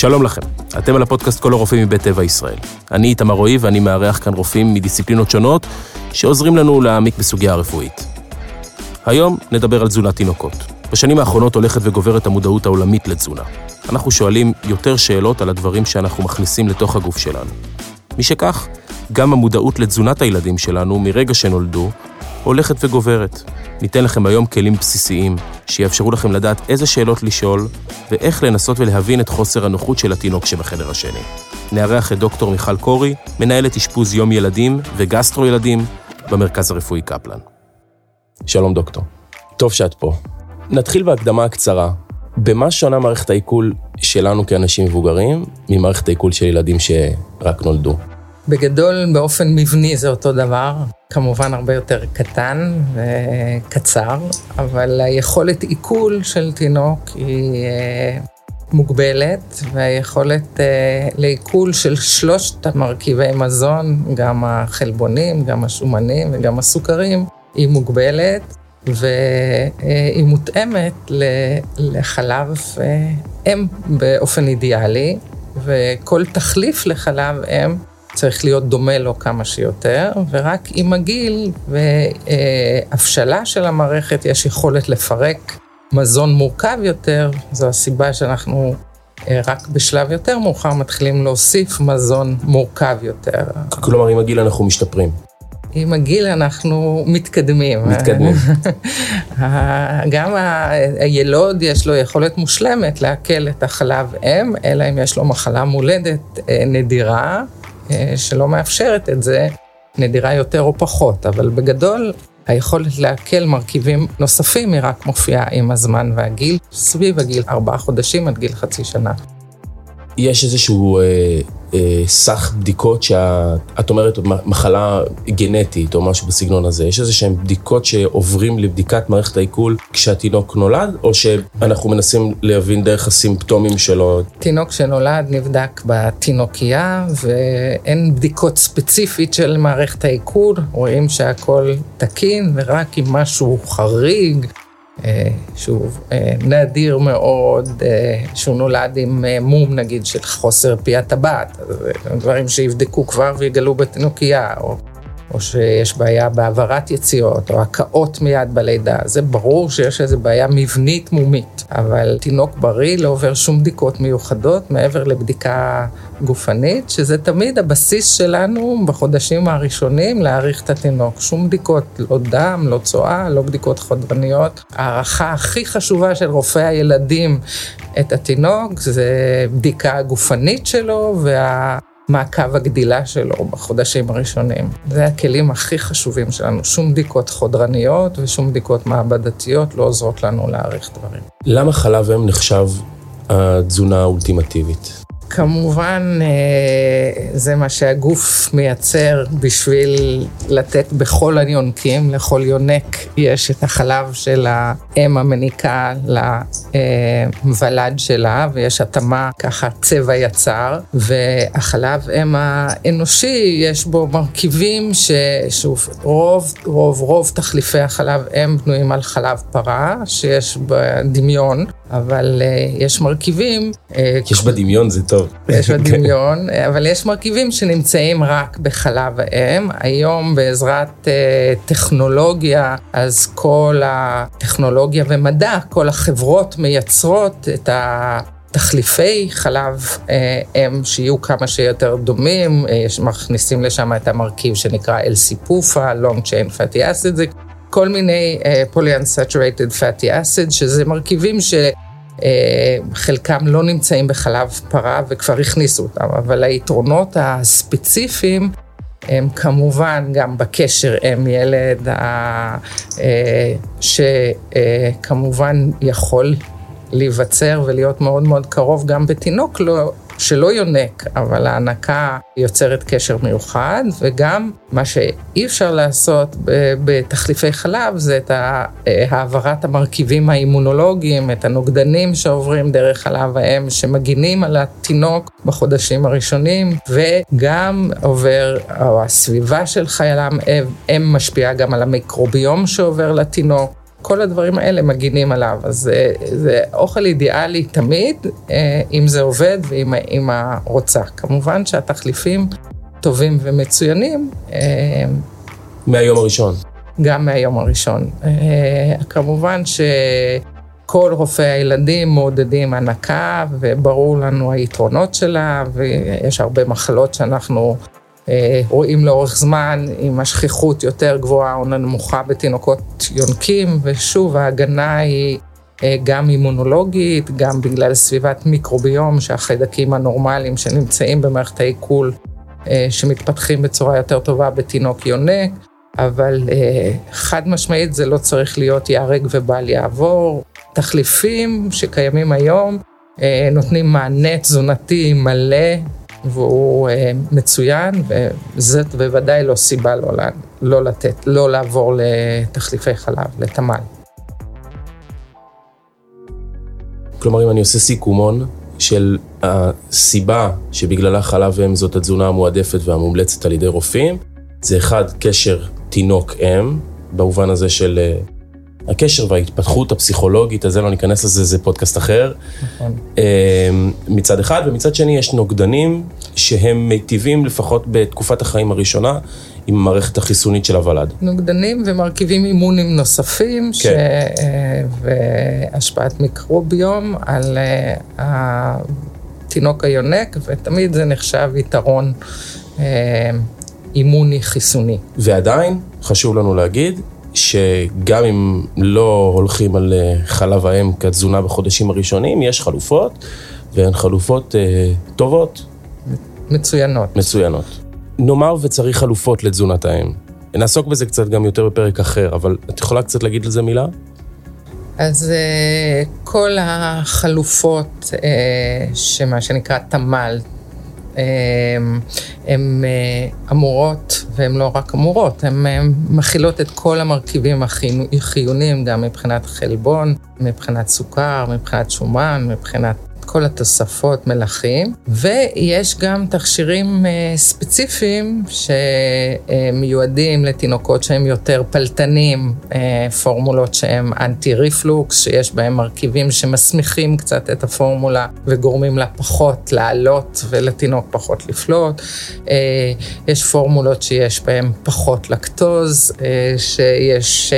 שלום לכם, אתם על הפודקאסט כל הרופאים מבית טבע ישראל. אני איתמר רועי ואני מארח כאן רופאים מדיסציפלינות שונות שעוזרים לנו להעמיק בסוגיה הרפואית. היום נדבר על תזונת תינוקות. בשנים האחרונות הולכת וגוברת המודעות העולמית לתזונה. אנחנו שואלים יותר שאלות על הדברים שאנחנו מכניסים לתוך הגוף שלנו. משכך, גם המודעות לתזונת הילדים שלנו מרגע שנולדו הולכת וגוברת. ניתן לכם היום כלים בסיסיים שיאפשרו לכם לדעת איזה שאלות לשאול ואיך לנסות ולהבין את חוסר הנוחות של התינוק שבחדר השני. נארח את דוקטור מיכל קורי, מנהלת אשפוז יום ילדים וגסטרו ילדים במרכז הרפואי קפלן. שלום דוקטור, טוב שאת פה. נתחיל בהקדמה הקצרה. במה שונה מערכת העיכול שלנו כאנשים מבוגרים ממערכת העיכול של ילדים שרק נולדו? בגדול, באופן מבני זה אותו דבר, כמובן הרבה יותר קטן וקצר, אבל היכולת עיכול של תינוק היא אה, מוגבלת, והיכולת אה, לעיכול של שלושת המרכיבי מזון, גם החלבונים, גם השומנים וגם הסוכרים, היא מוגבלת, והיא מותאמת לחלב אה, אם באופן אידיאלי, וכל תחליף לחלב אם צריך להיות דומה לו כמה שיותר, ורק עם הגיל והבשלה של המערכת יש יכולת לפרק מזון מורכב יותר, זו הסיבה שאנחנו אה, רק בשלב יותר מאוחר מתחילים להוסיף מזון מורכב יותר. כלומר, עם הגיל אנחנו משתפרים. עם הגיל אנחנו מתקדמים. מתקדמים. גם הילוד יש לו יכולת מושלמת לעכל את החלב אם, אלא אם יש לו מחלה מולדת אה, נדירה, שלא מאפשרת את זה, נדירה יותר או פחות, אבל בגדול, היכולת לעכל מרכיבים נוספים היא רק מופיעה עם הזמן והגיל, סביב הגיל ארבעה חודשים עד גיל חצי שנה. יש איזשהו אה, אה, סך בדיקות שאת אומרת מחלה גנטית או משהו בסגנון הזה, יש איזה שהן בדיקות שעוברים לבדיקת מערכת העיכול כשהתינוק נולד, או שאנחנו מנסים להבין דרך הסימפטומים שלו? תינוק שנולד נבדק בתינוקייה ואין בדיקות ספציפית של מערכת העיכול, רואים שהכל תקין ורק אם משהו חריג שוב, אה, נדיר מאוד, אה, שהוא נולד עם מום נגיד של חוסר פי הטבעת, דברים שיבדקו כבר ויגלו בתינוקייה, או או שיש בעיה בהעברת יציאות, או הקאות מיד בלידה, זה ברור שיש איזו בעיה מבנית מומית. אבל תינוק בריא לא עובר שום בדיקות מיוחדות מעבר לבדיקה גופנית, שזה תמיד הבסיס שלנו בחודשים הראשונים להעריך את התינוק. שום בדיקות, לא דם, לא צואה, לא בדיקות חודרניות. ההערכה הכי חשובה של רופא הילדים את התינוק זה בדיקה גופנית שלו וה... מעקב הגדילה שלו בחודשים הראשונים. זה הכלים הכי חשובים שלנו. שום בדיקות חודרניות ושום בדיקות מעבדתיות לא עוזרות לנו להעריך דברים. למה חלב אם נחשב התזונה האולטימטיבית? כמובן, אה, זה מה שהגוף מייצר בשביל לתת בכל היונקים, לכל יונק יש את החלב של האם המניקה למוולד שלה, ויש התאמה, ככה צבע יצר, והחלב אם האנושי, יש בו מרכיבים ששוב, רוב, רוב, רוב תחליפי החלב אם בנויים על חלב פרה, שיש בדמיון, אבל uh, יש מרכיבים... Uh, יש בדמיון זה טוב. יש בדמיון, אבל יש מרכיבים שנמצאים רק בחלב האם. היום בעזרת uh, טכנולוגיה, אז כל הטכנולוגיה ומדע, כל החברות מייצרות את ה... תחליפי חלב אם שיהיו כמה שיותר דומים, מכניסים לשם את המרכיב שנקרא LC-PUFA, Long Chain Fatty Acid, זה כל מיני פולי-unsaturated fatty acid, שזה מרכיבים שחלקם לא נמצאים בחלב פרה וכבר הכניסו אותם, אבל היתרונות הספציפיים הם כמובן גם בקשר אם ילד, אה, שכמובן יכול להיווצר ולהיות מאוד מאוד קרוב גם בתינוק לא, שלא יונק, אבל ההנקה יוצרת קשר מיוחד, וגם מה שאי אפשר לעשות בתחליפי חלב זה את העברת המרכיבים האימונולוגיים, את הנוגדנים שעוברים דרך חלב האם, שמגינים על התינוק בחודשים הראשונים, וגם עובר, או הסביבה של חייל האם משפיעה גם על המיקרוביום שעובר לתינוק. כל הדברים האלה מגינים עליו. אז זה, זה אוכל אידיאלי תמיד, אם זה עובד ואם האמא רוצה. כמובן שהתחליפים טובים ומצוינים. מהיום הראשון. גם מהיום הראשון. כמובן ש... כל רופאי הילדים מעודדים הנקה, וברור לנו היתרונות שלה, ויש הרבה מחלות שאנחנו אה, רואים לאורך זמן, עם השכיחות יותר גבוהה או נמוכה בתינוקות יונקים, ושוב, ההגנה היא אה, גם אימונולוגית, גם בגלל סביבת מיקרוביום, שהחיידקים הנורמליים שנמצאים במערכת העיכול, אה, שמתפתחים בצורה יותר טובה בתינוק יונק. אבל אה, חד משמעית זה לא צריך להיות ייהרג ובל יעבור. תחליפים שקיימים היום אה, נותנים מענה תזונתי מלא והוא אה, מצוין, וזאת בוודאי לא סיבה לא, לא לתת, לא לעבור לתחליפי חלב, לתמ"ל. כלומר, אם אני עושה סיכומון של הסיבה שבגללה חלב אם זאת התזונה המועדפת והמומלצת על ידי רופאים, זה אחד, קשר תינוק-אם, במובן הזה של אה, הקשר וההתפתחות הפסיכולוגית, אז זה לא ניכנס לזה, זה פודקאסט אחר. נכון. אה, מצד אחד, ומצד שני יש נוגדנים שהם מיטיבים לפחות בתקופת החיים הראשונה עם המערכת החיסונית של הוולד. נוגדנים ומרכיבים אימונים נוספים, כן. ש... אה, והשפעת מיקרוביום על התינוק היונק, ותמיד זה נחשב יתרון. אימוני חיסוני. ועדיין, חשוב לנו להגיד, שגם אם לא הולכים על אה, חלב האם כתזונה בחודשים הראשונים, יש חלופות, והן חלופות אה, טובות. מצוינות. מצוינות. נאמר וצריך חלופות לתזונת האם. נעסוק בזה קצת גם יותר בפרק אחר, אבל את יכולה קצת להגיד על זה מילה? אז אה, כל החלופות, שמה שנקרא תמ"ל, הן אה, אמורות, והן לא רק אמורות, הן מכילות את כל המרכיבים החיוניים, גם מבחינת חלבון, מבחינת סוכר, מבחינת שומן, מבחינת כל התוספות מלחים, ויש גם תכשירים אה, ספציפיים שמיועדים לתינוקות שהם יותר פלטנים, אה, פורמולות שהם אנטי ריפלוקס, שיש בהם מרכיבים שמסמיכים קצת את הפורמולה וגורמים לה פחות לעלות ולתינוק פחות לפלוט. אה, יש פורמולות שיש בהם פחות לקטוז, שיש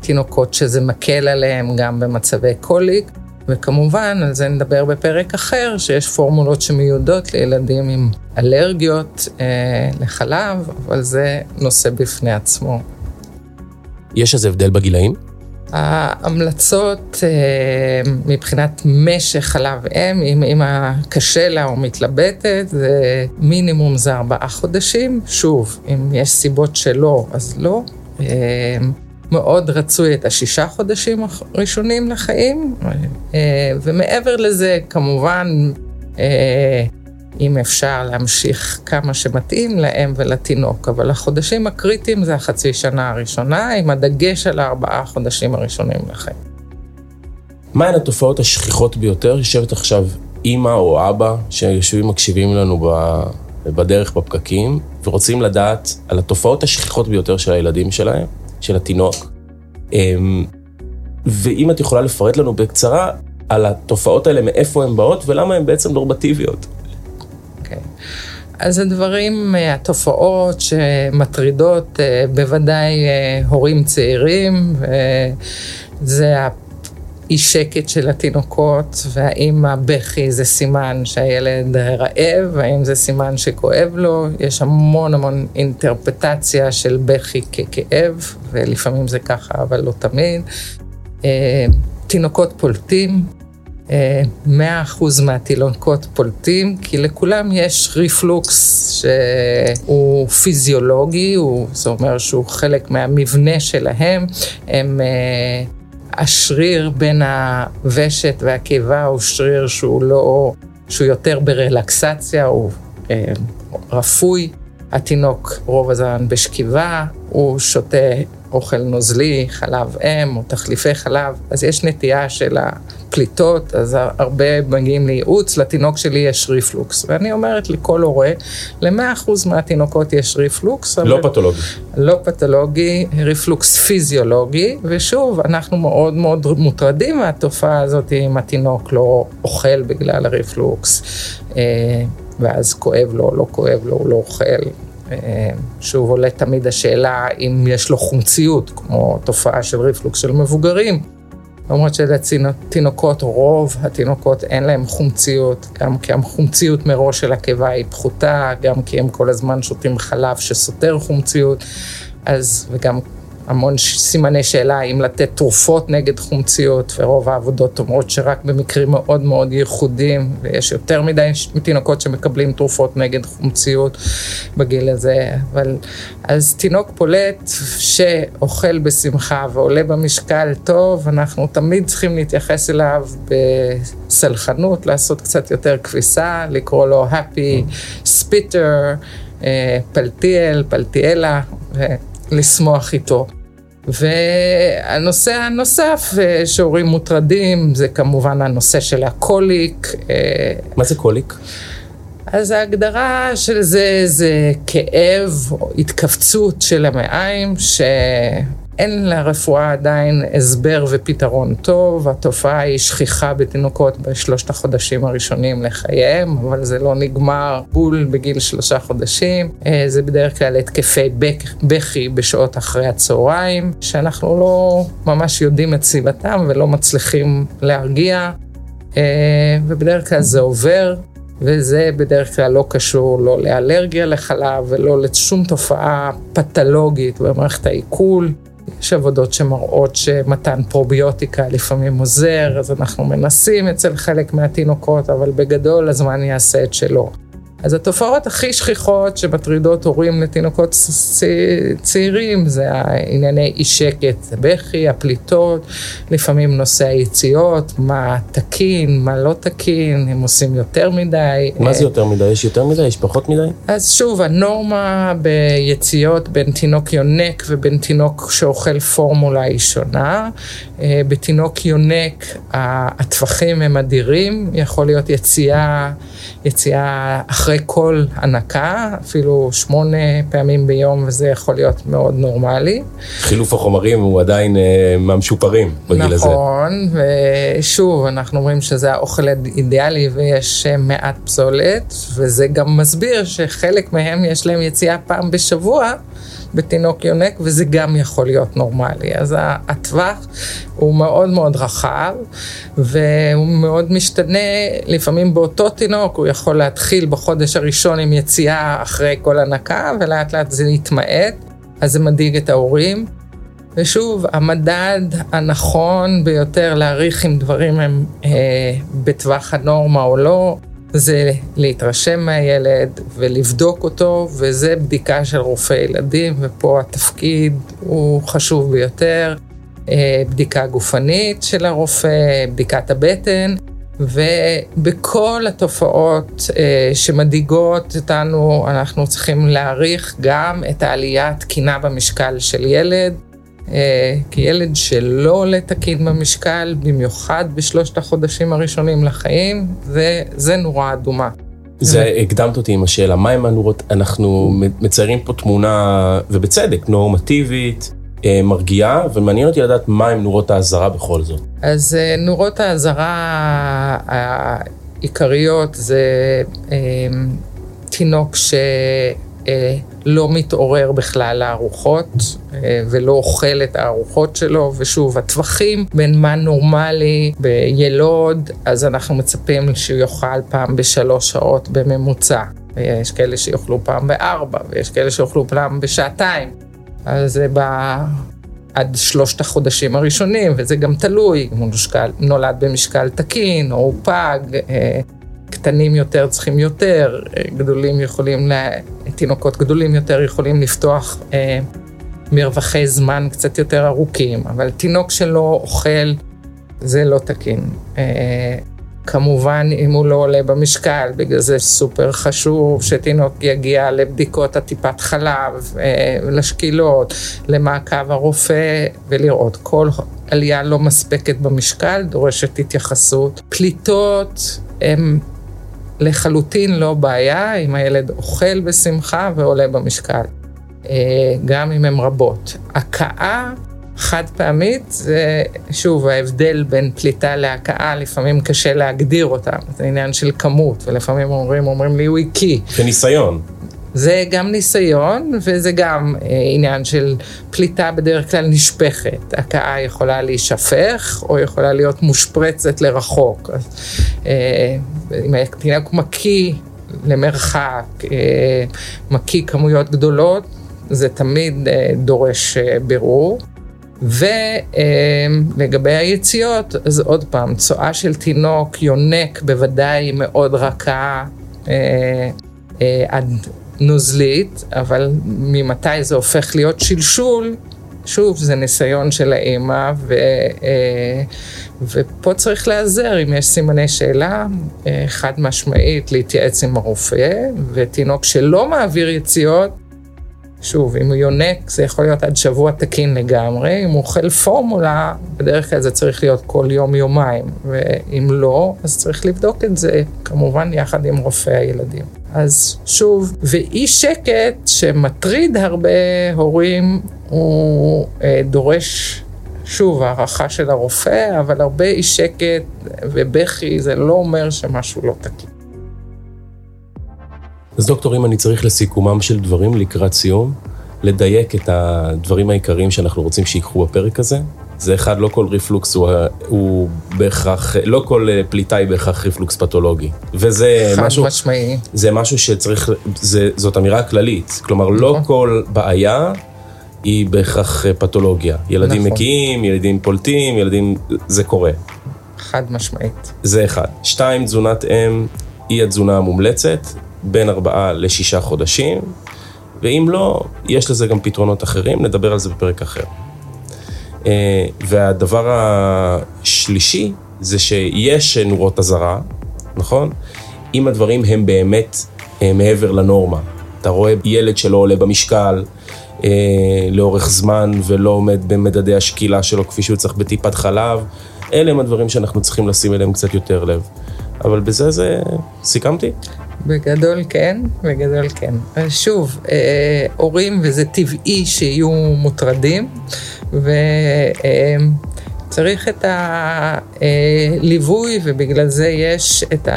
תינוקות שזה מקל עליהם גם במצבי קוליק. וכמובן, על זה נדבר בפרק אחר, שיש פורמולות שמיועדות לילדים עם אלרגיות אה, לחלב, אבל זה נושא בפני עצמו. יש איזה הבדל בגילאים? ההמלצות אה, מבחינת משך חלב אם, אם אמא קשה לה או מתלבטת, זה מינימום זה ארבעה חודשים. שוב, אם יש סיבות שלא, אז לא. אה, מאוד רצוי את השישה חודשים הראשונים לחיים, אה, ומעבר לזה, כמובן, אה, אם אפשר להמשיך כמה שמתאים לאם ולתינוק, אבל החודשים הקריטיים זה החצי שנה הראשונה, עם הדגש על הארבעה חודשים הראשונים לחיים. מהן התופעות השכיחות ביותר? יושבת עכשיו אימא או אבא שיושבים מקשיבים לנו בדרך בפקקים, ורוצים לדעת על התופעות השכיחות ביותר של הילדים שלהם. של התינוק. אמ, ואם את יכולה לפרט לנו בקצרה על התופעות האלה, מאיפה הן באות ולמה הן בעצם נורמטיביות. אוקיי. Okay. אז הדברים, אה, התופעות שמטרידות אה, בוודאי אה, הורים צעירים, זה אי שקט של התינוקות, והאם הבכי זה סימן שהילד רעב, האם זה סימן שכואב לו, יש המון המון אינטרפטציה של בכי ככאב, ולפעמים זה ככה, אבל לא תמיד. אה, תינוקות פולטים, אה, מאה אחוז מהתינוקות פולטים, כי לכולם יש ריפלוקס שהוא פיזיולוגי, הוא, זה אומר שהוא חלק מהמבנה שלהם, הם... השריר בין הוושת והקיבה הוא שריר שהוא לא, שהוא יותר ברלקסציה, הוא אה, רפוי. התינוק רוב הזמן בשכיבה, הוא שותה אוכל נוזלי, חלב אם או תחליפי חלב, אז יש נטייה של הפליטות, אז הרבה מגיעים לייעוץ, לתינוק שלי יש ריפלוקס. ואני אומרת לכל הורה, ל-100% מהתינוקות יש ריפלוקס. לא פתולוגי. לא פתולוגי, ריפלוקס פיזיולוגי, ושוב, אנחנו מאוד מאוד מוטרדים מהתופעה הזאת אם התינוק לא אוכל בגלל הריפלוקס, אה, ואז כואב לו, לא כואב לו, הוא לא אוכל. אה, שוב עולה תמיד השאלה אם יש לו חומציות, כמו תופעה של ריפלוקס של מבוגרים. למרות שלתינוקות, רוב התינוקות אין להם חומציות, גם כי החומציות מראש של הקיבה היא פחותה, גם כי הם כל הזמן שותים חלב שסותר חומציות, אז, וגם המון סימני שאלה אם לתת תרופות נגד חומציות, ורוב העבודות אומרות שרק במקרים מאוד מאוד ייחודיים, ויש יותר מדי תינוקות שמקבלים תרופות נגד חומציות בגיל הזה, אבל אז תינוק פולט שאוכל בשמחה ועולה במשקל טוב, אנחנו תמיד צריכים להתייחס אליו בסלחנות, לעשות קצת יותר כביסה, לקרוא לו happy spitter, אה, פלטיאל, פלטיאלה. לשמוח איתו. והנושא הנוסף אה, שהורים מוטרדים זה כמובן הנושא של הקוליק. אה, מה זה קוליק? אז ההגדרה של זה זה כאב או התכווצות של המעיים, ש... אין לרפואה עדיין הסבר ופתרון טוב, התופעה היא שכיחה בתינוקות בשלושת החודשים הראשונים לחייהם, אבל זה לא נגמר בול בגיל שלושה חודשים. אה, זה בדרך כלל התקפי בכי בשעות אחרי הצהריים, שאנחנו לא ממש יודעים את סיבתם ולא מצליחים להרגיע, אה, ובדרך כלל זה עובר. וזה בדרך כלל לא קשור לא לאלרגיה לחלב ולא לשום תופעה פתולוגית במערכת העיכול. יש עבודות שמראות שמתן פרוביוטיקה לפעמים עוזר, אז אנחנו מנסים אצל חלק מהתינוקות, אבל בגדול הזמן יעשה את שלו. אז התופעות הכי שכיחות שמטרידות הורים לתינוקות צעירים זה הענייני אי שקט, בכי, הפליטות, לפעמים נושא היציאות, מה תקין, מה לא תקין, אם עושים יותר מדי. מה זה יותר מדי? יש יותר מדי? יש פחות מדי? אז שוב, הנורמה ביציאות בין תינוק יונק ובין תינוק שאוכל פורמולה היא שונה. אה, בתינוק יונק הטווחים הם אדירים, יכול להיות יציאה, יציאה אחרי כל הנקה, אפילו שמונה פעמים ביום, וזה יכול להיות מאוד נורמלי. חילוף החומרים הוא עדיין אה, מהמשופרים בגיל נכון, הזה. נכון, ושוב, אנחנו אומרים שזה האוכל אידיאלי ויש מעט פסולת, וזה גם מסביר שחלק מהם יש להם יציאה פעם בשבוע. בתינוק יונק, וזה גם יכול להיות נורמלי. אז הטווח הוא מאוד מאוד רחב, והוא מאוד משתנה, לפעמים באותו תינוק הוא יכול להתחיל בחודש הראשון עם יציאה אחרי כל הנקה, ולאט לאט זה יתמעט, אז זה מדאיג את ההורים. ושוב, המדד הנכון ביותר להעריך אם דברים הם אה, בטווח הנורמה או לא, זה להתרשם מהילד ולבדוק אותו, וזה בדיקה של רופא ילדים, ופה התפקיד הוא חשוב ביותר. אה, בדיקה גופנית של הרופא, בדיקת הבטן, ובכל התופעות אה, שמדאיגות אותנו, אנחנו צריכים להעריך גם את העלייה התקינה במשקל של ילד. אה, כי ילד שלא עולה תקין במשקל, במיוחד בשלושת החודשים הראשונים לחיים, זה, זה נורה אדומה. זה הקדמת אותי עם השאלה, מה עם הנורות, אנחנו מציירים פה תמונה, ובצדק, נורמטיבית, מרגיעה, ומעניין אותי לדעת מה עם נורות האזהרה בכל זאת. אז אה, נורות האזהרה העיקריות זה תינוק. אה, לא מתעורר בכלל לארוחות אה, ולא אוכל את הארוחות שלו, ושוב, הטווחים בין מה נורמלי בילוד, אז אנחנו מצפים שהוא יאכל פעם בשלוש שעות בממוצע. יש כאלה שיאכלו פעם בארבע, ויש כאלה שיאכלו פעם בשעתיים. אז זה בא עד שלושת החודשים הראשונים, וזה גם תלוי, אם הוא נולד במשקל תקין, או הוא פג. אה, קטנים יותר צריכים יותר, גדולים יכולים. תינוקות גדולים יותר יכולים לפתוח אה, מרווחי זמן קצת יותר ארוכים, אבל תינוק שלא אוכל זה לא תקין. כמובן, אם הוא לא עולה במשקל, בגלל זה סופר חשוב שתינוק יגיע לבדיקות הטיפת חלב, אה, לשקילות, למעקב הרופא, ולראות כל עלייה לא מספקת במשקל דורשת התייחסות. פליטות הם לחלוטין לא בעיה אם הילד אוכל בשמחה ועולה במשקל, אה, גם אם הן רבות. הכאה חד פעמית, זה שוב ההבדל בין פליטה להכאה, לפעמים קשה להגדיר אותה, זה עניין של כמות, ולפעמים אומרים, אומרים לי הוא הקיא. זה ניסיון. זה גם ניסיון, וזה גם אה, עניין של פליטה בדרך כלל נשפכת. הכאה יכולה להישפך, או יכולה להיות מושפרצת לרחוק. אז, אה, אם התינוק מקיא למרחק, אה, מקיא כמויות גדולות, זה תמיד אה, דורש אה, בירור. ולגבי היציאות, אז עוד פעם, צואה של תינוק, יונק, בוודאי מאוד רכה אה, אה, עד נוזלית, אבל ממתי זה הופך להיות שלשול, שוב, זה ניסיון של האימא, ו, אה, ופה צריך להיעזר אם יש סימני שאלה, חד משמעית להתייעץ עם הרופא, ותינוק שלא מעביר יציאות, שוב, אם הוא יונק זה יכול להיות עד שבוע תקין לגמרי, אם הוא אוכל פורמולה, בדרך כלל זה צריך להיות כל יום-יומיים, ואם לא, אז צריך לבדוק את זה, כמובן יחד עם רופא הילדים. אז שוב, ואי שקט שמטריד הרבה הורים, הוא אה, דורש שוב, הערכה של הרופא, אבל הרבה אי שקט ובכי, זה לא אומר שמשהו לא תקין. אז דוקטור, אם אני צריך לסיכומם של דברים לקראת סיום, לדייק את הדברים העיקריים שאנחנו רוצים שיקחו בפרק הזה. זה אחד, לא כל ריפלוקס הוא, הוא בהכרח, לא כל פליטה היא בהכרח ריפלוקס פתולוגי. וזה חד משהו... משמעי. זה משהו שצריך, זה, זאת אמירה כללית. כלומר, לא נכון. כל בעיה היא בהכרח פתולוגיה. ילדים נכון. מגיעים, ילדים פולטים, ילדים... זה קורה. חד משמעית. זה אחד. שתיים, תזונת אם היא התזונה המומלצת, בין ארבעה לשישה חודשים, ואם לא, יש לזה גם פתרונות אחרים, נדבר על זה בפרק אחר. אה, והדבר השלישי זה שיש נורות אזהרה, נכון? אם הדברים הם באמת אה, מעבר לנורמה. אתה רואה ילד שלא עולה במשקל אה, לאורך זמן ולא עומד במדדי השקילה שלו כפי שהוא צריך בטיפת חלב, אלה הם הדברים שאנחנו צריכים לשים אליהם קצת יותר לב. אבל בזה זה... סיכמתי? בגדול כן, בגדול כן. שוב, אה, הורים, וזה טבעי שיהיו מוטרדים, וצריך את הליווי, ובגלל זה יש את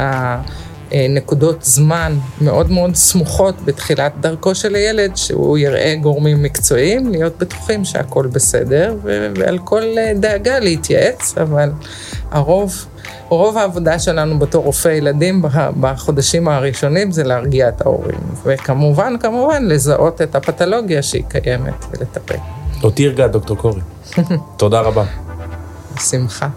הנקודות זמן מאוד מאוד סמוכות בתחילת דרכו של הילד, שהוא יראה גורמים מקצועיים, להיות בטוחים שהכל בסדר, ועל כל דאגה להתייעץ, אבל הרוב... רוב העבודה שלנו בתור רופא ילדים בחודשים הראשונים זה להרגיע את ההורים, וכמובן, כמובן, לזהות את הפתולוגיה שהיא קיימת ולטפל. אותי הרגעת, דוקטור קורי. תודה רבה. בשמחה.